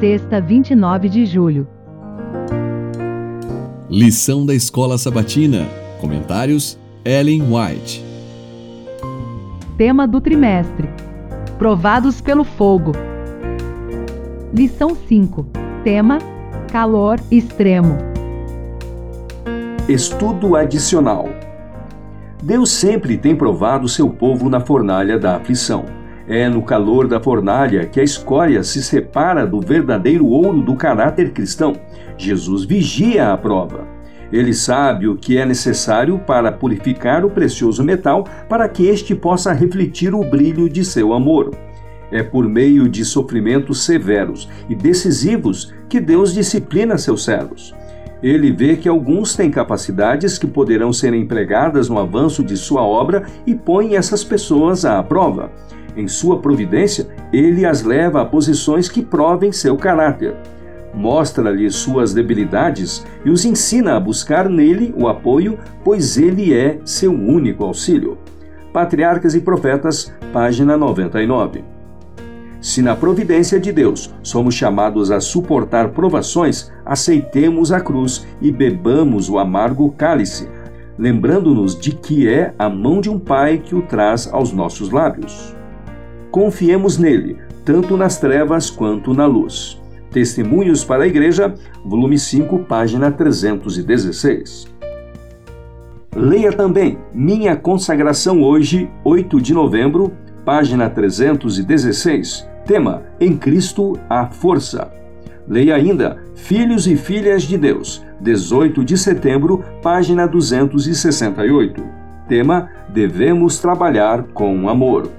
sexta, 29 de julho. Lição da Escola Sabatina. Comentários: Ellen White. Tema do trimestre: Provados pelo fogo. Lição 5. Tema: Calor extremo. Estudo adicional. Deus sempre tem provado seu povo na fornalha da aflição. É no calor da fornalha que a escória se separa do verdadeiro ouro do caráter cristão. Jesus vigia a prova. Ele sabe o que é necessário para purificar o precioso metal para que este possa refletir o brilho de seu amor. É por meio de sofrimentos severos e decisivos que Deus disciplina seus servos. Ele vê que alguns têm capacidades que poderão ser empregadas no avanço de sua obra e põe essas pessoas à prova. Em sua providência, ele as leva a posições que provem seu caráter. Mostra-lhe suas debilidades e os ensina a buscar nele o apoio, pois ele é seu único auxílio. Patriarcas e Profetas, página 99. Se na providência de Deus somos chamados a suportar provações, aceitemos a cruz e bebamos o amargo cálice, lembrando-nos de que é a mão de um Pai que o traz aos nossos lábios. Confiemos nele, tanto nas trevas quanto na luz. Testemunhos para a Igreja, volume 5, página 316. Leia também Minha Consagração Hoje, 8 de novembro, página 316. Tema: Em Cristo a Força. Leia ainda Filhos e Filhas de Deus, 18 de setembro, página 268. Tema: Devemos trabalhar com amor.